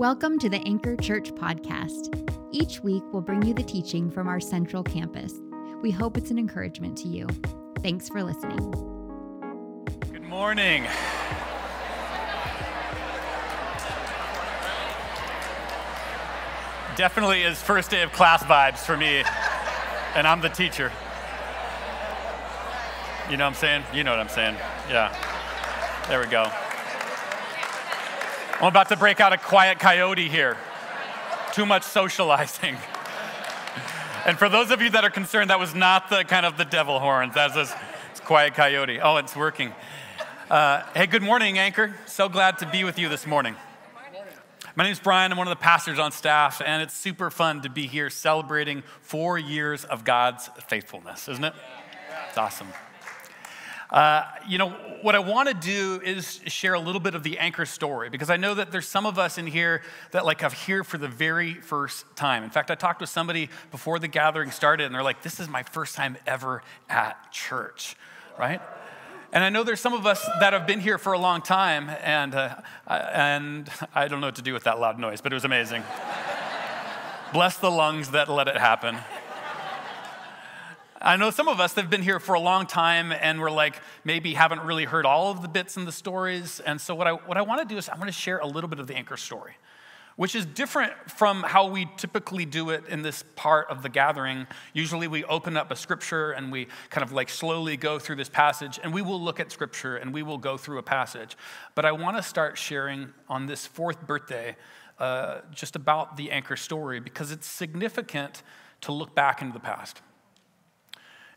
Welcome to the Anchor Church podcast. Each week, we'll bring you the teaching from our central campus. We hope it's an encouragement to you. Thanks for listening. Good morning. Definitely is first day of class vibes for me, and I'm the teacher. You know what I'm saying? You know what I'm saying. Yeah. There we go. I'm about to break out a quiet coyote here. Too much socializing. And for those of you that are concerned, that was not the kind of the devil horns. That's it's quiet coyote. Oh, it's working. Uh, hey, good morning, Anchor. So glad to be with you this morning. My name is Brian. I'm one of the pastors on staff, and it's super fun to be here celebrating four years of God's faithfulness, isn't it? It's awesome. Uh, you know, what I want to do is share a little bit of the anchor story because I know that there's some of us in here that like have here for the very first time. In fact, I talked to somebody before the gathering started and they're like, this is my first time ever at church, right? And I know there's some of us that have been here for a long time, and, uh, and I don't know what to do with that loud noise, but it was amazing. Bless the lungs that let it happen. I know some of us have been here for a long time and we're like, maybe haven't really heard all of the bits and the stories. And so, what I, what I want to do is, I want to share a little bit of the anchor story, which is different from how we typically do it in this part of the gathering. Usually, we open up a scripture and we kind of like slowly go through this passage, and we will look at scripture and we will go through a passage. But I want to start sharing on this fourth birthday uh, just about the anchor story because it's significant to look back into the past.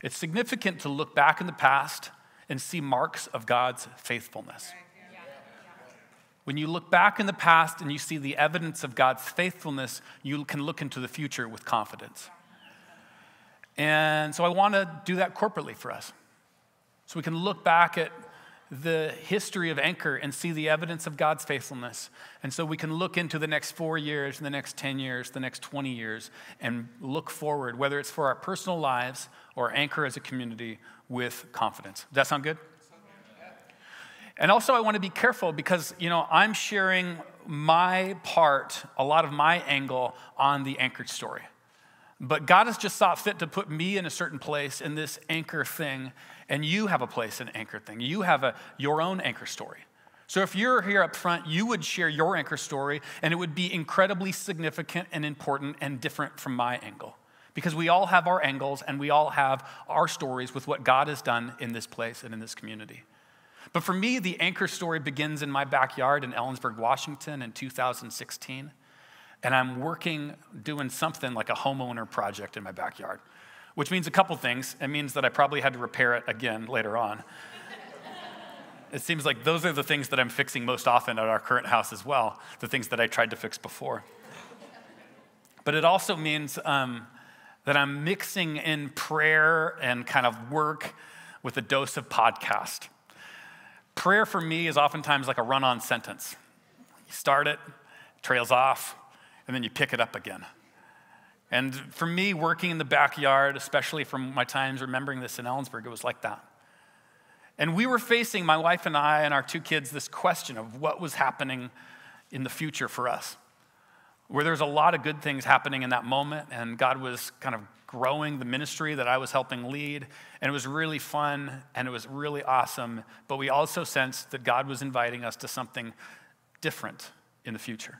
It's significant to look back in the past and see marks of God's faithfulness. When you look back in the past and you see the evidence of God's faithfulness, you can look into the future with confidence. And so I want to do that corporately for us. So we can look back at the history of Anchor and see the evidence of God's faithfulness. And so we can look into the next four years, the next 10 years, the next 20 years, and look forward, whether it's for our personal lives or Anchor as a community, with confidence. Does that sound good? And also, I want to be careful because, you know, I'm sharing my part, a lot of my angle on the anchored story. But God has just thought fit to put me in a certain place in this anchor thing, and you have a place in anchor thing. You have a, your own anchor story. So if you're here up front, you would share your anchor story, and it would be incredibly significant and important and different from my angle. Because we all have our angles and we all have our stories with what God has done in this place and in this community. But for me, the anchor story begins in my backyard in Ellensburg, Washington in 2016 and I'm working doing something like a homeowner project in my backyard, which means a couple things. It means that I probably had to repair it again later on. it seems like those are the things that I'm fixing most often at our current house as well, the things that I tried to fix before. But it also means um, that I'm mixing in prayer and kind of work with a dose of podcast. Prayer for me is oftentimes like a run on sentence. You start it, trails off, and then you pick it up again. And for me, working in the backyard, especially from my times remembering this in Ellensburg, it was like that. And we were facing, my wife and I and our two kids, this question of what was happening in the future for us. Where there's a lot of good things happening in that moment, and God was kind of growing the ministry that I was helping lead. And it was really fun and it was really awesome. But we also sensed that God was inviting us to something different in the future.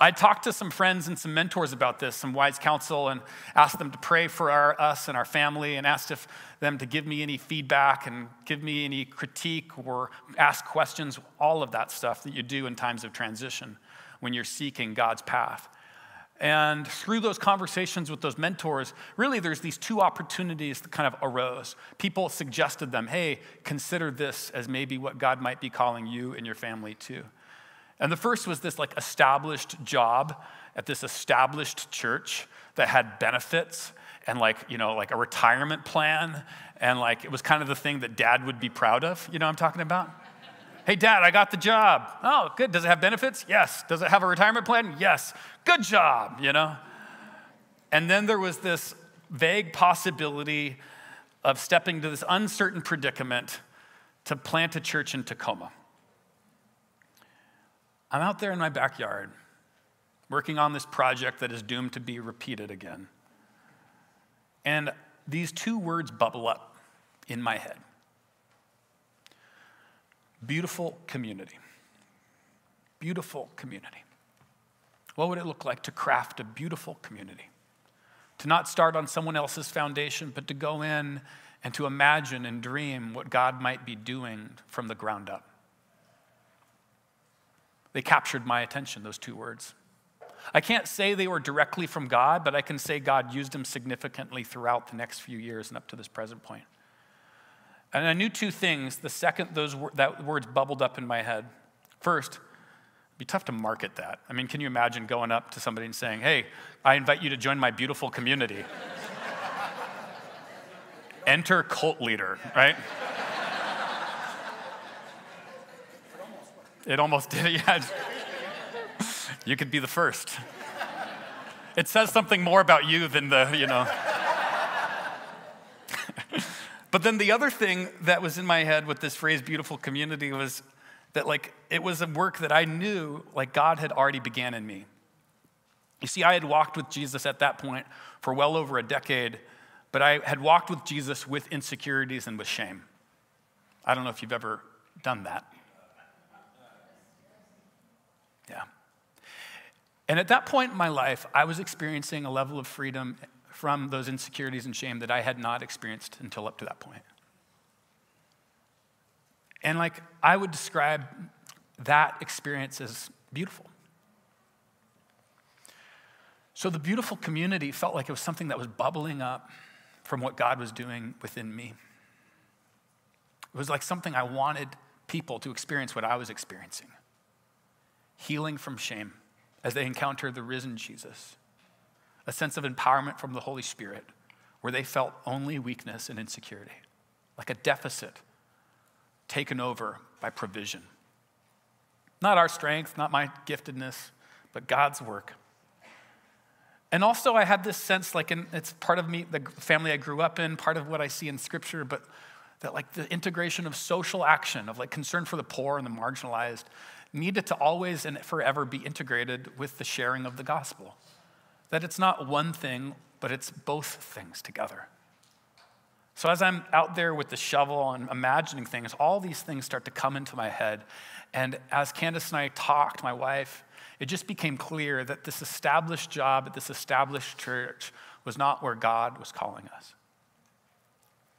I talked to some friends and some mentors about this, some wise counsel, and asked them to pray for our, us and our family, and asked if them to give me any feedback and give me any critique or ask questions, all of that stuff that you do in times of transition when you're seeking God's path. And through those conversations with those mentors, really there's these two opportunities that kind of arose. People suggested them, hey, consider this as maybe what God might be calling you and your family to. And the first was this like established job at this established church that had benefits and like, you know, like a retirement plan. And like, it was kind of the thing that dad would be proud of. You know I'm talking about? hey, dad, I got the job. Oh, good. Does it have benefits? Yes. Does it have a retirement plan? Yes. Good job, you know? And then there was this vague possibility of stepping to this uncertain predicament to plant a church in Tacoma. I'm out there in my backyard working on this project that is doomed to be repeated again. And these two words bubble up in my head beautiful community. Beautiful community. What would it look like to craft a beautiful community? To not start on someone else's foundation, but to go in and to imagine and dream what God might be doing from the ground up. They captured my attention, those two words. I can't say they were directly from God, but I can say God used them significantly throughout the next few years and up to this present point. And I knew two things the second those that words bubbled up in my head. First, it'd be tough to market that. I mean, can you imagine going up to somebody and saying, "Hey, I invite you to join my beautiful community." Enter cult leader, right? It almost did, yeah. You could be the first. It says something more about you than the, you know. but then the other thing that was in my head with this phrase beautiful community was that like it was a work that I knew like God had already began in me. You see, I had walked with Jesus at that point for well over a decade, but I had walked with Jesus with insecurities and with shame. I don't know if you've ever done that. Yeah. And at that point in my life, I was experiencing a level of freedom from those insecurities and shame that I had not experienced until up to that point. And like, I would describe that experience as beautiful. So the beautiful community felt like it was something that was bubbling up from what God was doing within me. It was like something I wanted people to experience what I was experiencing healing from shame as they encounter the risen Jesus, a sense of empowerment from the Holy Spirit where they felt only weakness and insecurity, like a deficit taken over by provision. Not our strength, not my giftedness, but God's work. And also, I had this sense, like, in, it's part of me, the family I grew up in, part of what I see in Scripture, but that, like, the integration of social action, of like concern for the poor and the marginalized, needed to always and forever be integrated with the sharing of the gospel. That it's not one thing, but it's both things together. So, as I'm out there with the shovel and imagining things, all these things start to come into my head. And as Candace and I talked, my wife, it just became clear that this established job at this established church was not where God was calling us.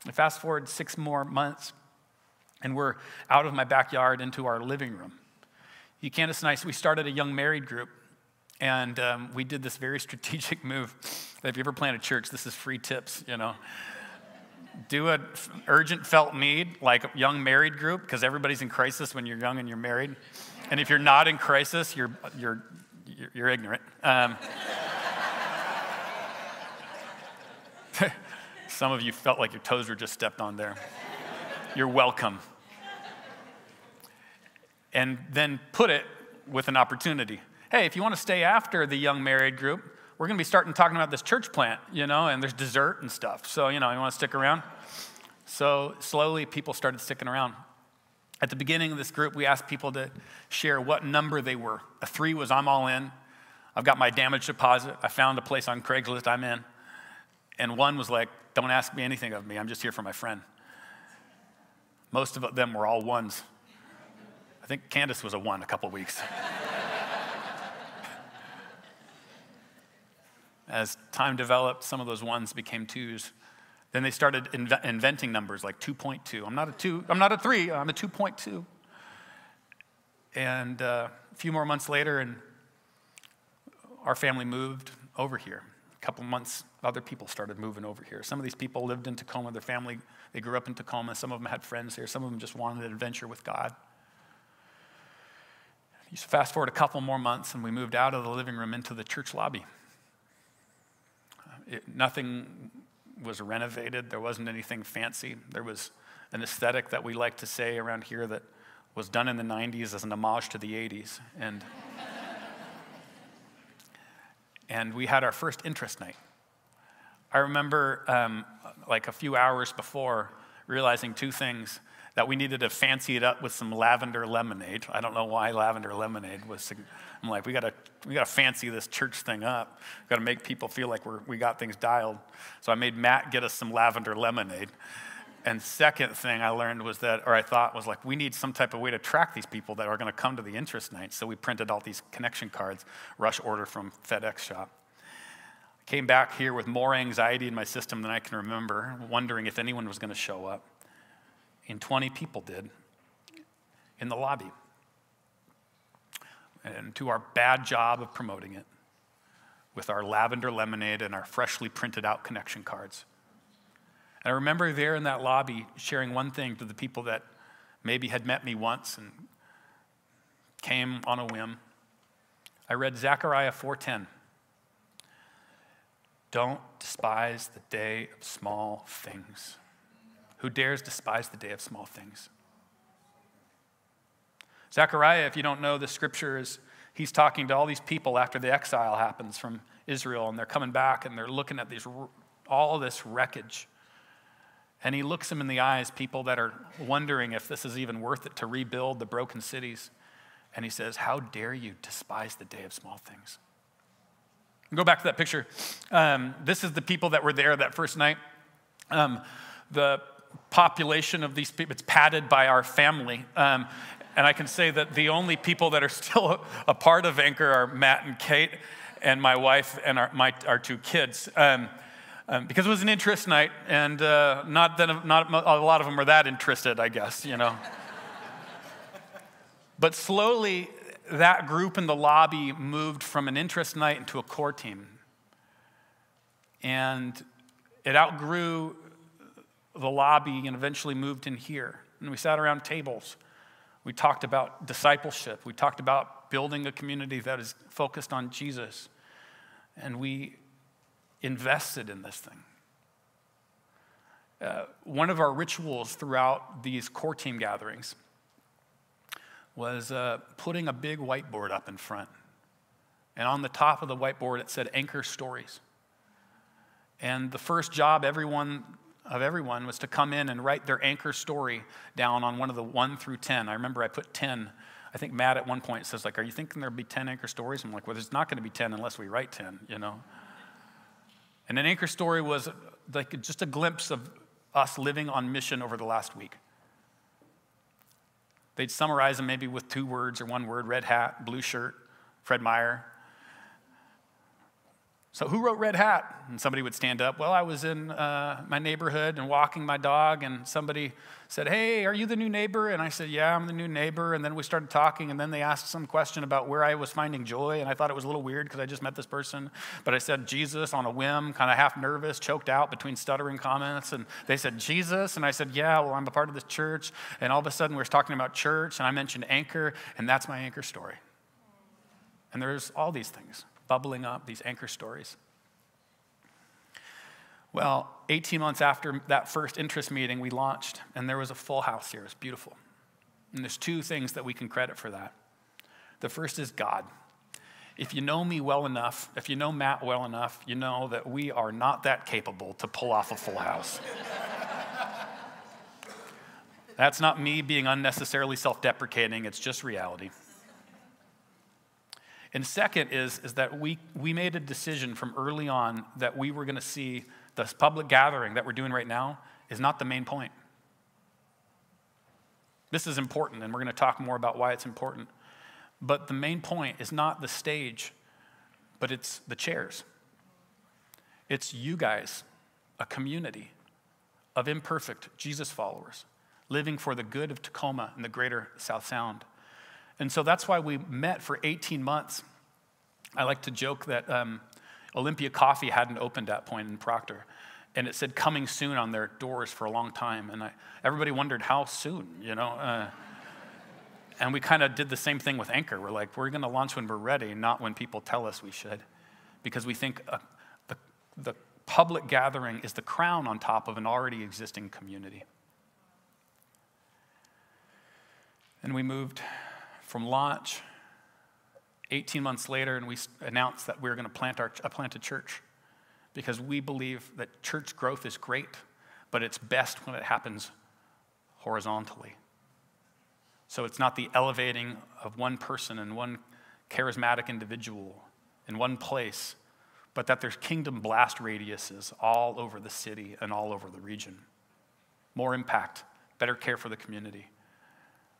And fast forward six more months, and we're out of my backyard into our living room. You, Candace and I, we started a young married group, and um, we did this very strategic move. If you ever plan a church, this is free tips, you know. Do an urgent felt need, like a young married group, because everybody's in crisis when you're young and you're married. And if you're not in crisis, you're, you're, you're ignorant. Um, some of you felt like your toes were just stepped on there. You're welcome and then put it with an opportunity. Hey, if you want to stay after the young married group, we're going to be starting talking about this church plant, you know, and there's dessert and stuff. So, you know, you want to stick around? So, slowly, people started sticking around. At the beginning of this group, we asked people to share what number they were. A three was I'm all in. I've got my damage deposit. I found a place on Craigslist I'm in. And one was like, don't ask me anything of me. I'm just here for my friend. Most of them were all ones think Candace was a one a couple weeks. As time developed, some of those ones became twos. Then they started inv- inventing numbers like 2.2. I'm not a two, I'm not a three, I'm a 2.2. And uh, a few more months later, and our family moved over here. A couple months, other people started moving over here. Some of these people lived in Tacoma. Their family, they grew up in Tacoma. Some of them had friends here. Some of them just wanted an adventure with God. You fast forward a couple more months, and we moved out of the living room into the church lobby. It, nothing was renovated, there wasn't anything fancy. There was an aesthetic that we like to say around here that was done in the 90s as an homage to the 80s. And, and we had our first interest night. I remember, um, like a few hours before, realizing two things that we needed to fancy it up with some lavender lemonade. I don't know why lavender lemonade was. I'm like, we gotta, we gotta fancy this church thing up. We gotta make people feel like we're, we got things dialed. So I made Matt get us some lavender lemonade. And second thing I learned was that, or I thought was like, we need some type of way to track these people that are to come to the interest night. So we printed all these connection cards, rush order from FedEx shop. Came back here with more anxiety in my system than I can remember, wondering if anyone was to show up. And 20 people did in the lobby. And to our bad job of promoting it with our lavender lemonade and our freshly printed out connection cards. And I remember there in that lobby sharing one thing to the people that maybe had met me once and came on a whim. I read Zechariah 4:10. Don't despise the day of small things. Who dares despise the day of small things? Zechariah, if you don't know the scripture, is he's talking to all these people after the exile happens from Israel, and they're coming back and they're looking at these all this wreckage. And he looks them in the eyes, people that are wondering if this is even worth it to rebuild the broken cities. And he says, How dare you despise the day of small things? Go back to that picture. Um, this is the people that were there that first night. Um, the population of these people, it's padded by our family. Um, and I can say that the only people that are still a part of Anchor are Matt and Kate and my wife and our, my, our two kids. Um, um, because it was an interest night, and uh, not, that, not a lot of them were that interested, I guess, you know. but slowly, that group in the lobby moved from an interest night into a core team. And it outgrew the lobby and eventually moved in here. And we sat around tables. We talked about discipleship. We talked about building a community that is focused on Jesus. And we invested in this thing. Uh, one of our rituals throughout these core team gatherings was uh, putting a big whiteboard up in front. And on the top of the whiteboard, it said Anchor Stories. And the first job everyone of everyone was to come in and write their anchor story down on one of the 1 through 10. I remember I put 10. I think Matt at one point says like, "Are you thinking there'll be 10 anchor stories?" I'm like, "Well, there's not going to be 10 unless we write 10, you know." And an anchor story was like just a glimpse of us living on mission over the last week. They'd summarize them maybe with two words or one word red hat, blue shirt, Fred Meyer, so, who wrote Red Hat? And somebody would stand up. Well, I was in uh, my neighborhood and walking my dog, and somebody said, Hey, are you the new neighbor? And I said, Yeah, I'm the new neighbor. And then we started talking, and then they asked some question about where I was finding joy. And I thought it was a little weird because I just met this person. But I said, Jesus on a whim, kind of half nervous, choked out between stuttering comments. And they said, Jesus. And I said, Yeah, well, I'm a part of this church. And all of a sudden, we are talking about church, and I mentioned anchor, and that's my anchor story. And there's all these things bubbling up, these anchor stories. Well, 18 months after that first interest meeting, we launched, and there was a full house here. It was beautiful. And there's two things that we can credit for that. The first is God. If you know me well enough, if you know Matt well enough, you know that we are not that capable to pull off a full house. That's not me being unnecessarily self deprecating, it's just reality. And second is, is that we, we made a decision from early on that we were going to see this public gathering that we're doing right now is not the main point. This is important, and we're going to talk more about why it's important. But the main point is not the stage, but it's the chairs. It's you guys, a community of imperfect Jesus followers living for the good of Tacoma and the greater South Sound. And so that's why we met for 18 months. I like to joke that um, Olympia Coffee hadn't opened at that point in Proctor. And it said coming soon on their doors for a long time. And I, everybody wondered how soon, you know? Uh, and we kind of did the same thing with Anchor. We're like, we're going to launch when we're ready, not when people tell us we should. Because we think uh, the, the public gathering is the crown on top of an already existing community. And we moved from launch 18 months later, and we announced that we were going to plant, our, uh, a church because we believe that church growth is great, but it's best when it happens horizontally. So it's not the elevating of one person and one charismatic individual in one place, but that there's kingdom blast radiuses all over the city and all over the region. More impact, better care for the community.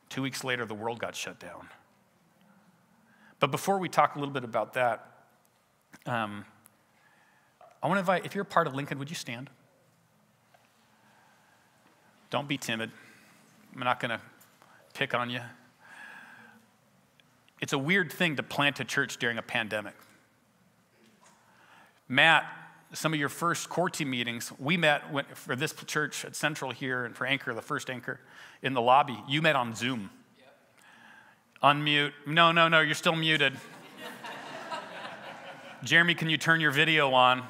Two weeks later, the world got shut down. But before we talk a little bit about that, um, I want to invite, if you're part of Lincoln, would you stand? Don't be timid. I'm not going to pick on you. It's a weird thing to plant a church during a pandemic. Matt, some of your first core team meetings, we met for this church at Central here and for Anchor, the first Anchor, in the lobby. You met on Zoom. Yep. Unmute. No, no, no, you're still muted. Jeremy, can you turn your video on?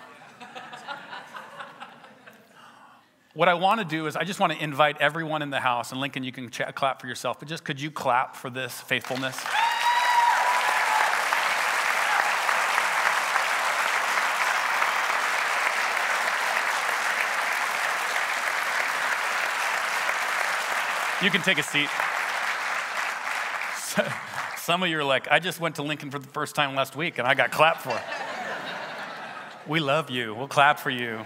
what I want to do is I just want to invite everyone in the house, and Lincoln, you can ch- clap for yourself, but just could you clap for this faithfulness? You can take a seat. Some of you are like, I just went to Lincoln for the first time last week and I got clapped for. we love you. We'll clap for you.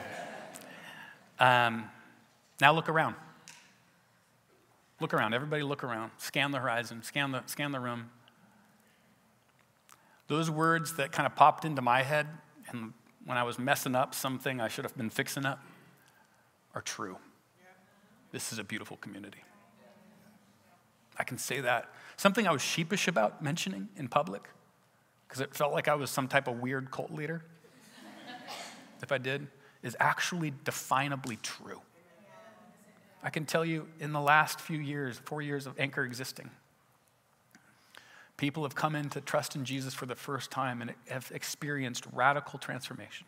Um, now look around. Look around. Everybody look around. Scan the horizon. Scan the, scan the room. Those words that kind of popped into my head and when I was messing up something I should have been fixing up are true. This is a beautiful community. I can say that. Something I was sheepish about mentioning in public, because it felt like I was some type of weird cult leader, if I did, is actually definably true. I can tell you in the last few years, four years of Anchor existing, people have come in to trust in Jesus for the first time and have experienced radical transformation.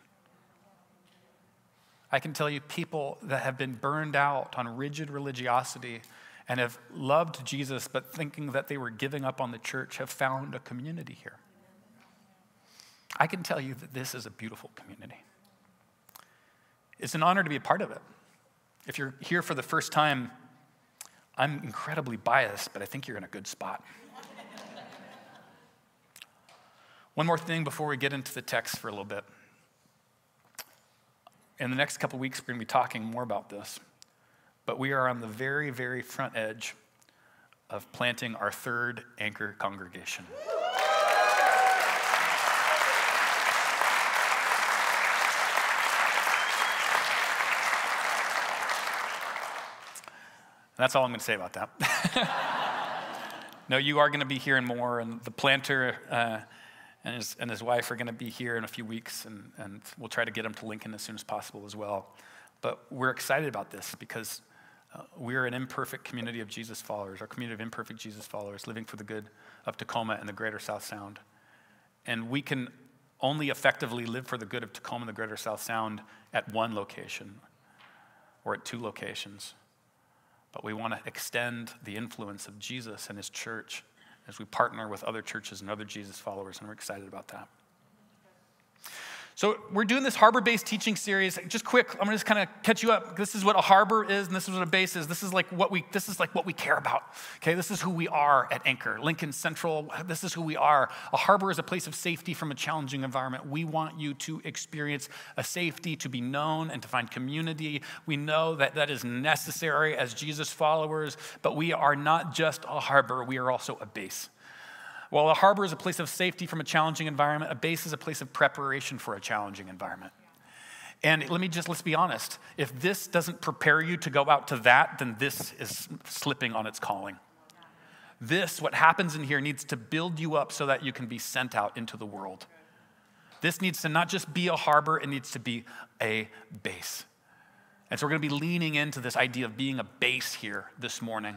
I can tell you people that have been burned out on rigid religiosity and have loved Jesus, but thinking that they were giving up on the church, have found a community here. I can tell you that this is a beautiful community. It's an honor to be a part of it. If you're here for the first time, I'm incredibly biased, but I think you're in a good spot. One more thing before we get into the text for a little bit. In the next couple weeks, we're going to be talking more about this but we are on the very, very front edge of planting our third anchor congregation. that's all I'm going to say about that. no, you are going to be hearing more, and the planter uh, and, his, and his wife are going to be here in a few weeks, and, and we'll try to get them to Lincoln as soon as possible as well. But we're excited about this because uh, we are an imperfect community of Jesus followers, our community of imperfect Jesus followers living for the good of Tacoma and the greater South Sound. And we can only effectively live for the good of Tacoma and the greater South Sound at one location or at two locations. But we want to extend the influence of Jesus and his church as we partner with other churches and other Jesus followers, and we're excited about that. So we're doing this harbor-based teaching series. Just quick, I'm gonna just kind of catch you up. This is what a harbor is, and this is what a base is. This is like what we this is like what we care about. Okay, this is who we are at Anchor, Lincoln Central. This is who we are. A harbor is a place of safety from a challenging environment. We want you to experience a safety, to be known, and to find community. We know that that is necessary as Jesus followers, but we are not just a harbor. We are also a base. While a harbor is a place of safety from a challenging environment, a base is a place of preparation for a challenging environment. And let me just, let's be honest. If this doesn't prepare you to go out to that, then this is slipping on its calling. This, what happens in here, needs to build you up so that you can be sent out into the world. This needs to not just be a harbor, it needs to be a base. And so we're going to be leaning into this idea of being a base here this morning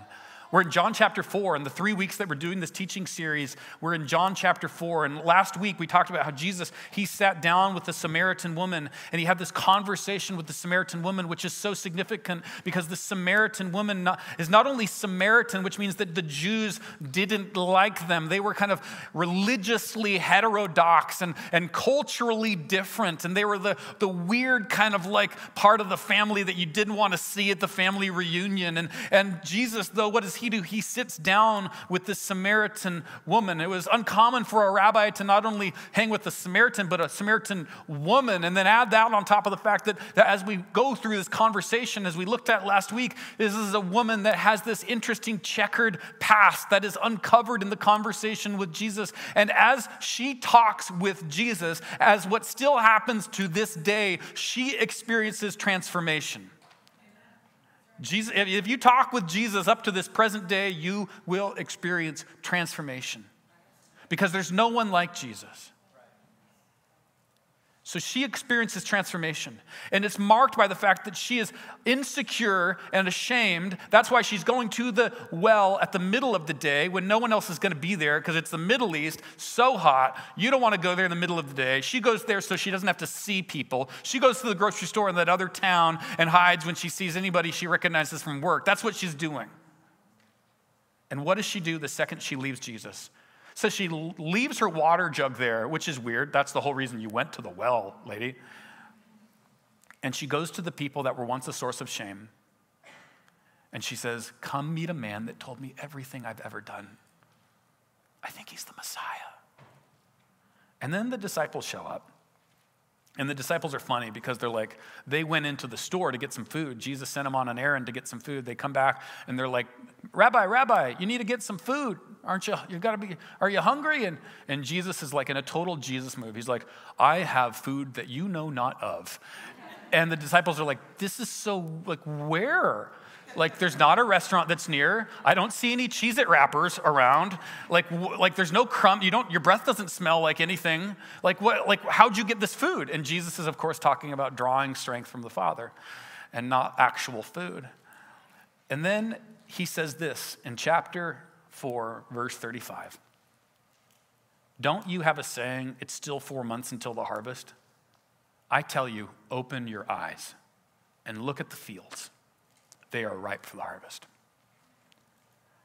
We're in John chapter 4, and the three weeks that we're doing this teaching series, we're in John chapter 4. And last week we talked about how Jesus, he sat down with the Samaritan woman and he had this conversation with the Samaritan woman, which is so significant because the Samaritan woman is not only Samaritan, which means that the Jews didn't like them. They were kind of religiously heterodox and, and culturally different. And they were the, the weird kind of like part of the family that you didn't want to see at the family reunion. And, and Jesus, though, what is he do? He sits down with this Samaritan woman. It was uncommon for a rabbi to not only hang with a Samaritan, but a Samaritan woman. And then add that on top of the fact that, that as we go through this conversation, as we looked at last week, this is a woman that has this interesting checkered past that is uncovered in the conversation with Jesus. And as she talks with Jesus, as what still happens to this day, she experiences transformation. Jesus, if you talk with Jesus up to this present day, you will experience transformation because there's no one like Jesus. So she experiences transformation. And it's marked by the fact that she is insecure and ashamed. That's why she's going to the well at the middle of the day when no one else is going to be there because it's the Middle East, so hot. You don't want to go there in the middle of the day. She goes there so she doesn't have to see people. She goes to the grocery store in that other town and hides when she sees anybody she recognizes from work. That's what she's doing. And what does she do the second she leaves Jesus? Says she leaves her water jug there, which is weird. That's the whole reason you went to the well, lady. And she goes to the people that were once a source of shame. And she says, Come meet a man that told me everything I've ever done. I think he's the Messiah. And then the disciples show up. And the disciples are funny because they're like, they went into the store to get some food. Jesus sent them on an errand to get some food. They come back and they're like, Rabbi, Rabbi, you need to get some food. Aren't you? You've got to be, are you hungry? And, and Jesus is like in a total Jesus move. He's like, I have food that you know not of. And the disciples are like, this is so, like, where? Like, there's not a restaurant that's near. I don't see any Cheez It wrappers around. Like, like there's no crumb. You don't, your breath doesn't smell like anything. Like, what, like, how'd you get this food? And Jesus is, of course, talking about drawing strength from the Father and not actual food. And then he says this in chapter 4, verse 35. Don't you have a saying, it's still four months until the harvest? I tell you, open your eyes and look at the fields they are ripe for the harvest.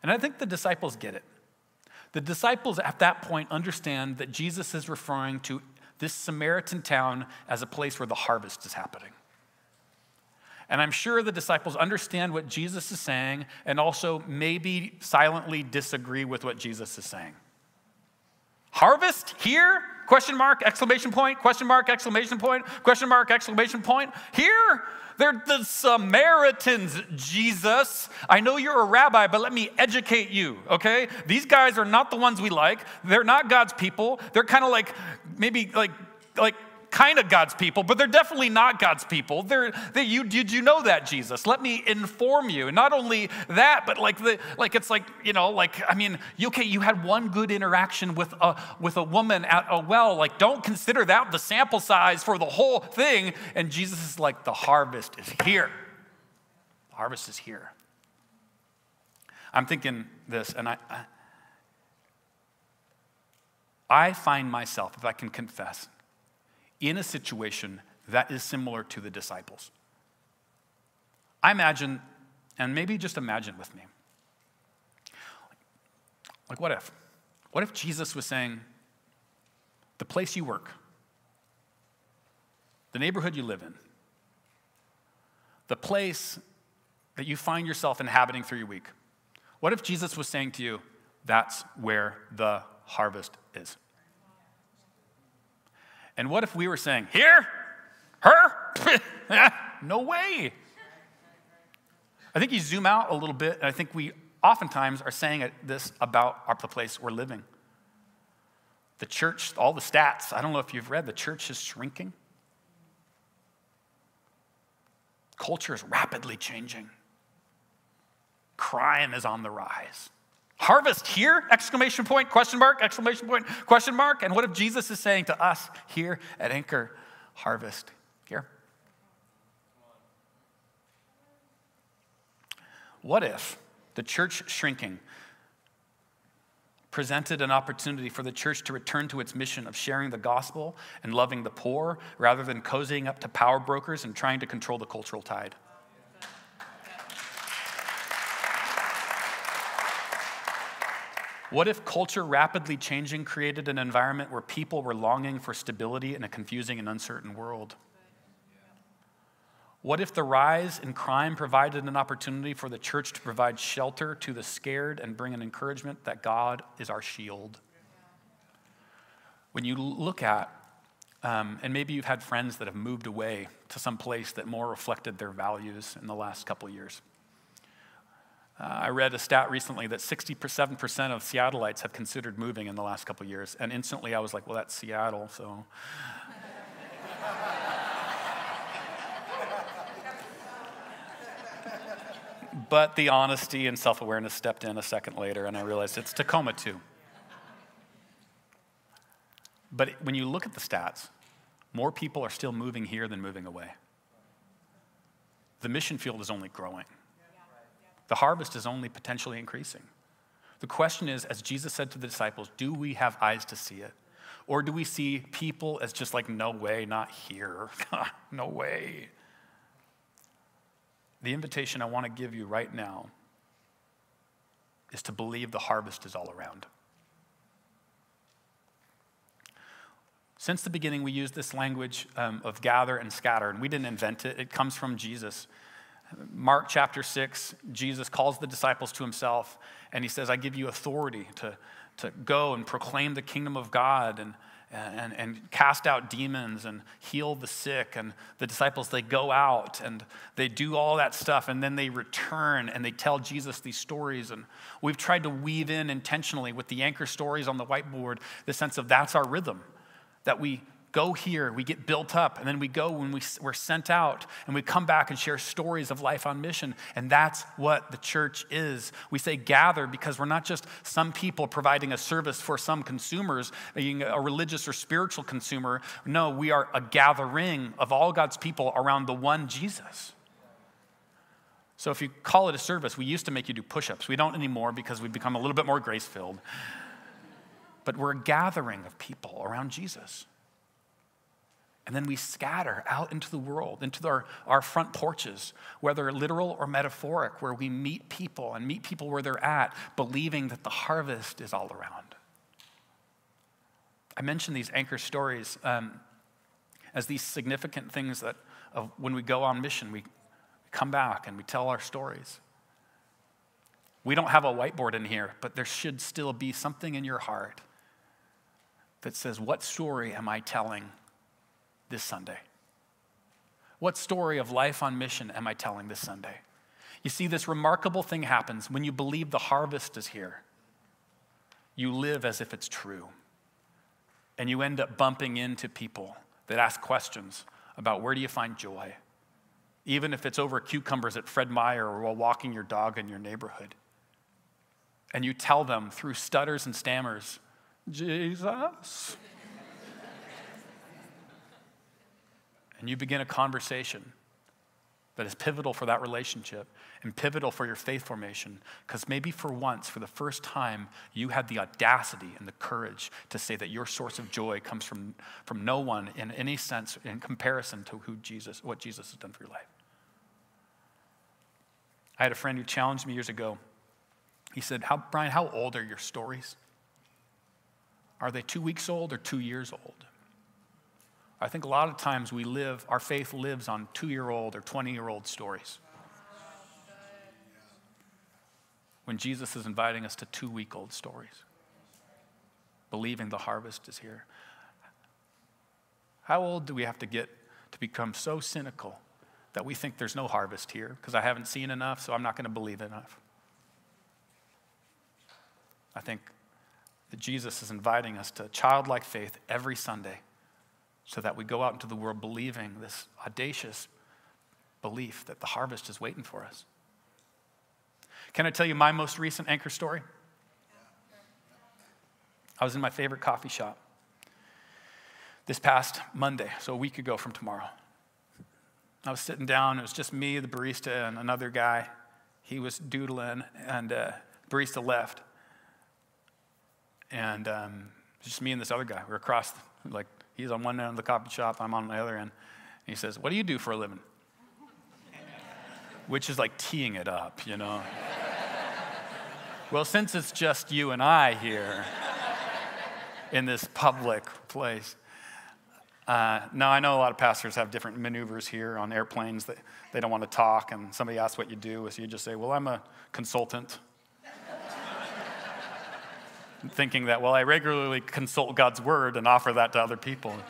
And I think the disciples get it. The disciples at that point understand that Jesus is referring to this Samaritan town as a place where the harvest is happening. And I'm sure the disciples understand what Jesus is saying and also maybe silently disagree with what Jesus is saying. Harvest here? Question mark, exclamation point, question mark, exclamation point, question mark, exclamation point. Here? They're the Samaritans, Jesus. I know you're a rabbi, but let me educate you, okay? These guys are not the ones we like. They're not God's people. They're kind of like, maybe like, like, kind of God's people, but they're definitely not God's people. They're, they, you, did you know that, Jesus? Let me inform you. Not only that, but like, the, like it's like, you know, like, I mean, you, okay, you had one good interaction with a, with a woman at a well. Like, don't consider that the sample size for the whole thing. And Jesus is like, the harvest is here. The harvest is here. I'm thinking this, and I, I I find myself, if I can confess, in a situation that is similar to the disciples. I imagine, and maybe just imagine with me, like what if? What if Jesus was saying, the place you work, the neighborhood you live in, the place that you find yourself inhabiting through your week, what if Jesus was saying to you, that's where the harvest is? And what if we were saying, here? Her? no way. I think you zoom out a little bit, and I think we oftentimes are saying this about the place we're living. The church, all the stats, I don't know if you've read, the church is shrinking. Culture is rapidly changing. Crime is on the rise. Harvest here? Exclamation point, question mark, exclamation point, question mark. And what if Jesus is saying to us here at Anchor, harvest here? What if, The church shrinking presented an opportunity for the church to return to its mission of sharing the gospel and loving the poor rather than cozying up to power brokers and trying to control the cultural tide. What if culture rapidly changing created an environment where people were longing for stability in a confusing and uncertain world? What if the rise in crime provided an opportunity for the church to provide shelter to the scared and bring an encouragement that God is our shield? When you look at, um, and maybe you've had friends that have moved away to some place that more reflected their values in the last couple years. Uh, I read a stat recently that 67% of Seattleites have considered moving in the last couple years, and instantly I was like, well, that's Seattle, so. But the honesty and self awareness stepped in a second later, and I realized it's Tacoma too. But when you look at the stats, more people are still moving here than moving away. The mission field is only growing, the harvest is only potentially increasing. The question is, as Jesus said to the disciples, do we have eyes to see it? Or do we see people as just like, no way, not here? no way. The invitation I want to give you right now is to believe the harvest is all around. Since the beginning, we use this language um, of gather and scatter, and we didn't invent it. It comes from Jesus. Mark chapter 6, Jesus calls the disciples to himself, and he says, I give you authority to, to go and proclaim the kingdom of God and, and, and cast out demons and heal the sick. And the disciples, they go out and they do all that stuff, and then they return and they tell Jesus these stories. And we've tried to weave in intentionally with the anchor stories on the whiteboard the sense of that's our rhythm, that we go here, we get built up, and then we go when we, we're sent out, and we come back and share stories of life on mission. And that's what the church is. We say gather because we're not just some people providing a service for some consumers, being a religious or spiritual consumer. No, we are a gathering of all God's people around the one Jesus. So if you call it a service, we used to make you do push ups. We don't anymore because we've become a little bit more grace filled. But we're a gathering of people around Jesus. And then we scatter out into the world, into our, our front porches, whether literal or metaphoric, where we meet people and meet people where they're at, believing that the harvest is all around. I mentioned these anchor stories um, as these significant things that when we go on mission, we come back and we tell our stories. We don't have a whiteboard in here, but there should still be something in your heart that says, What story am I telling this Sunday? What story of life on mission am I telling this Sunday? You see, this remarkable thing happens when you believe the harvest is here. You live as if it's true. And you end up bumping into people that ask questions about where do you find joy, even if it's over cucumbers at Fred Meyer or while walking your dog in your neighborhood. And you tell them through stutters and stammers, Jesus. And you begin a conversation that is pivotal for that relationship and pivotal for your faith formation. Because maybe for once, for the first time, you had the audacity and the courage to say that your source of joy comes from, from no one in any sense in comparison to who Jesus, what Jesus has done for your life. I had a friend who challenged me years ago. He said, how, Brian, how old are your stories? Are they two weeks old or two years old? I think a lot of times we live, our faith lives on two year old or 20 year old stories. When Jesus is inviting us to two week old stories, believing the harvest is here. How old do we have to get to become so cynical that we think there's no harvest here because I haven't seen enough, so I'm not going to believe enough? I think that Jesus is inviting us to childlike faith every Sunday so that we go out into the world believing this audacious belief that the harvest is waiting for us. Can I tell you my most recent anchor story? I was in my favorite coffee shop this past Monday, so a week ago from tomorrow. I was sitting down, it was just me, the barista, and another guy. he was doodling, and uh, barista left. And um, just me and this other guy. We're across, like, he's on one end of the coffee shop, I'm on the other end. And he says, What do you do for a living? Which is like teeing it up, you know? well, since it's just you and I here in this public place, uh, now, I know a lot of pastors have different maneuvers here on airplanes that they don't want to talk, and somebody asks what you do, so you just say, Well, I'm a consultant. Thinking that, well, I regularly consult God's word and offer that to other people.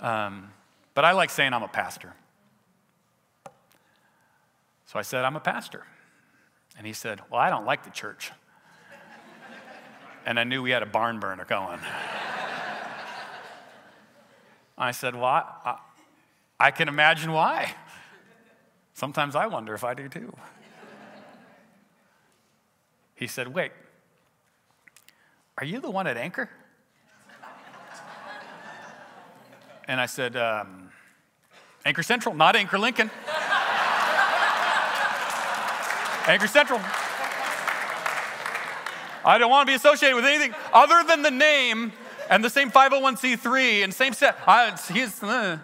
Um, but I like saying I'm a pastor. So I said, I'm a pastor. And he said, Well, I don't like the church. and I knew we had a barn burner going. I said, Well, I, I, can imagine why. Sometimes I wonder if I do too. He said, Wait, are you the one at Anchor? And I said, um, Anchor Central, not Anchor Lincoln. Anchor Central. I don't want to be associated with anything other than the name and the same 501c3 and same set. I, he's, uh.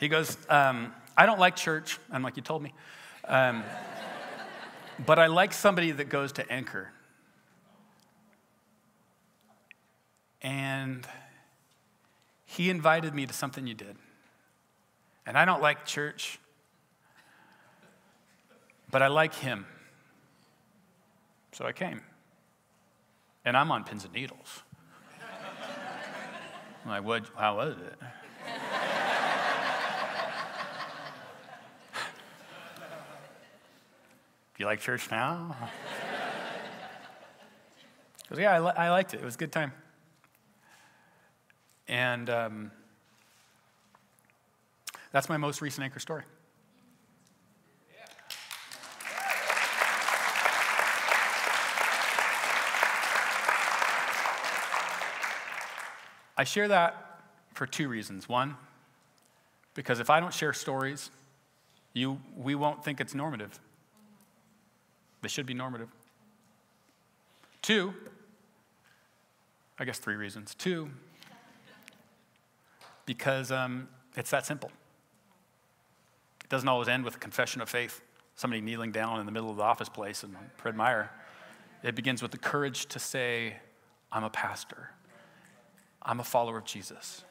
He goes, um, I don't like church. I'm like, you told me. Um, but I like somebody that goes to anchor. And he invited me to something you did. And I don't like church, but I like him. So I came. And I'm on pins and needles. I'm like, what, how was it? Do you like church now? Because, yeah, I, li- I, liked it. It was a good time. And um, that's my most recent anchor story. I share that for two reasons. One, because if I don't share stories, you, we won't think it's normative. They should be normative. Two, I guess three reasons. Two, because um, it's that simple. It doesn't always end with a confession of faith, somebody kneeling down in the middle of the office place in Fred Meyer. It begins with the courage to say, I'm a pastor. I'm a follower of Jesus.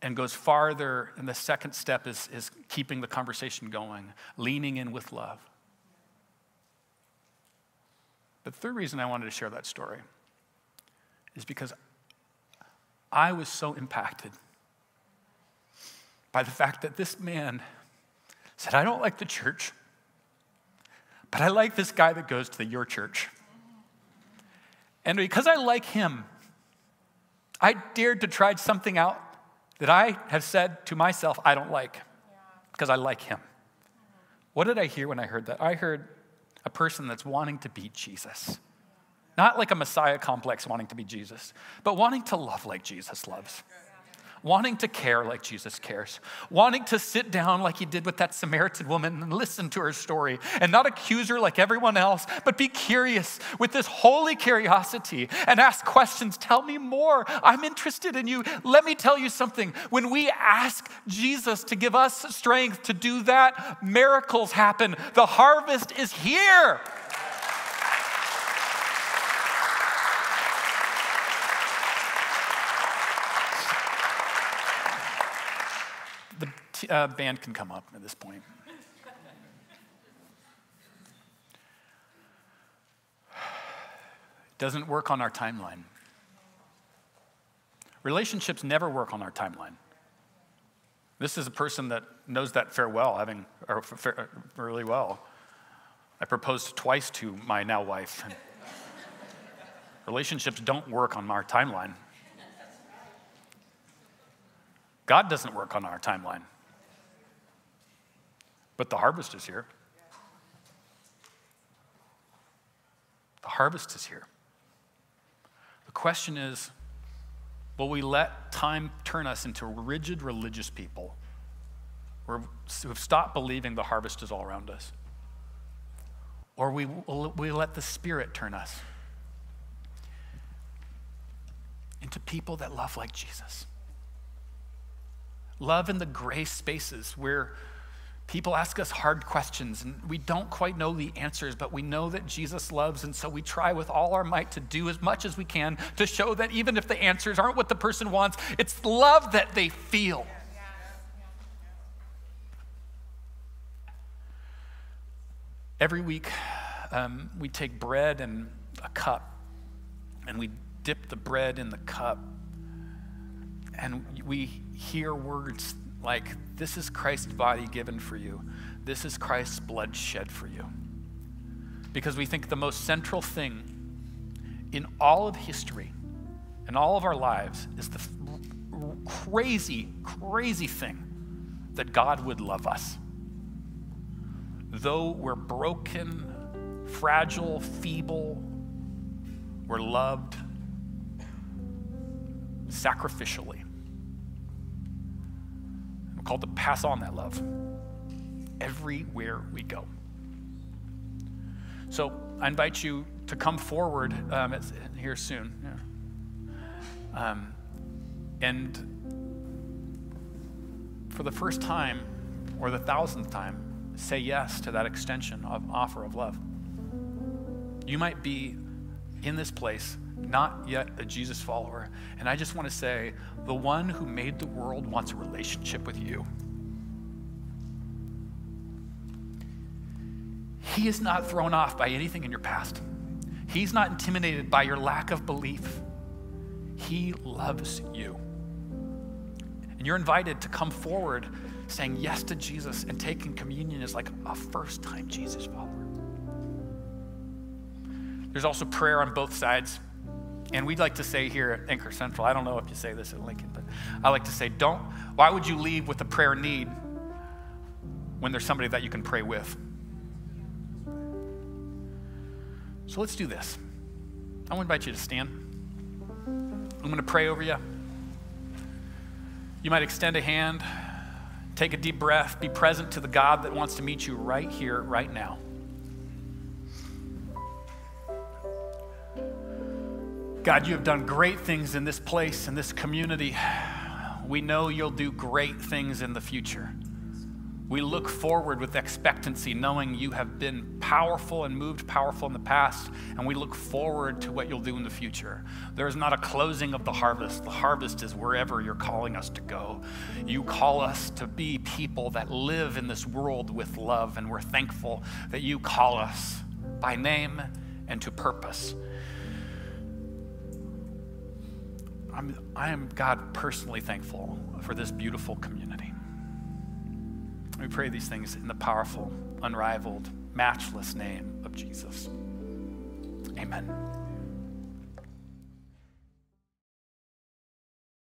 And goes farther, and the second step is, is keeping the conversation going, leaning in with love. The third reason I wanted to share that story is because I was so impacted by the fact that this man said, I don't like the church, but I like this guy that goes to the, your church. And because I like him, I dared to try something out that I have said to myself I don't like because I like him. What did I hear when I heard that? I heard a person that's wanting to be Jesus. Not like a Messiah complex wanting to be Jesus, but wanting to love like Jesus loves wanting to care like Jesus cares, wanting to sit down like he did with that Samaritan woman and listen to her story and not accuse her like everyone else, but be curious with this holy curiosity and ask questions. Tell me more. I'm interested in you. Let me tell you something. When we ask Jesus to give us strength to do that, miracles happen. The harvest is here. Uh, band can come up at this point. It doesn't work on our timeline. Relationships never work on our timeline. This is a person that knows that farewell, having or really well. I proposed twice to my now wife. Relationships don't work on our timeline. God doesn't work on our timeline. But the harvest is here. The harvest is here. The question is will we let time turn us into rigid religious people We're, we've stopped believing the harvest is all around us. Or we, will we let the Spirit turn us into people that love like Jesus. Love in the gray spaces where people ask us hard questions and we don't quite know the answers, but we know that Jesus loves, and so we try with all our might to do as much as we can to show that even if the answers aren't what the person wants, it's love that they feel. Every week, um, we take bread and a cup, and we dip the bread in the cup, and we hear words like, This is Christ's body given for you, this is Christ's blood shed for you. Because we think the most central thing in all of history, in all of our lives, is the crazy, crazy thing that God would love us. Though we're broken, fragile, feeble, we're loved sacrificially. We're called to pass on that love everywhere we go. So I invite you to come forward um, here soon. Yeah. Um, and for the first time or the thousandth time, say yes to that extension of offer of love. You might be in this place not yet a Jesus follower. And I just want to say the one who made the world wants a relationship with you. He is not thrown off by anything in your past. He's not intimidated by your lack of belief. He loves you. And you're invited to come forward saying yes to Jesus and taking communion as like a first time Jesus follower. There's also prayer on both sides. And we'd like to say here at Anchor Central, I don't know if you say this at Lincoln, but I like to say, don't, why would you leave with a prayer need when there's somebody that you can pray with? So let's do this. I want to invite you to stand. I'm going to pray over you. You might extend a hand, take a deep breath, be present to the God that wants to meet you right here, right now. God, you have done great things in this place, in this community. We know you'll do great things in the future. We look forward with expectancy, knowing you have been powerful and moved powerful in the past, and we look forward to what you'll do in the future. There is not a closing of the harvest. The harvest is wherever you're calling us to go. You call us to be people that live in this world with love, and we're thankful that you call us by name and to purpose. I'm, I am, God, personally thankful for this beautiful community. We pray these things in the powerful, unrivaled, matchless name of Jesus. Amen.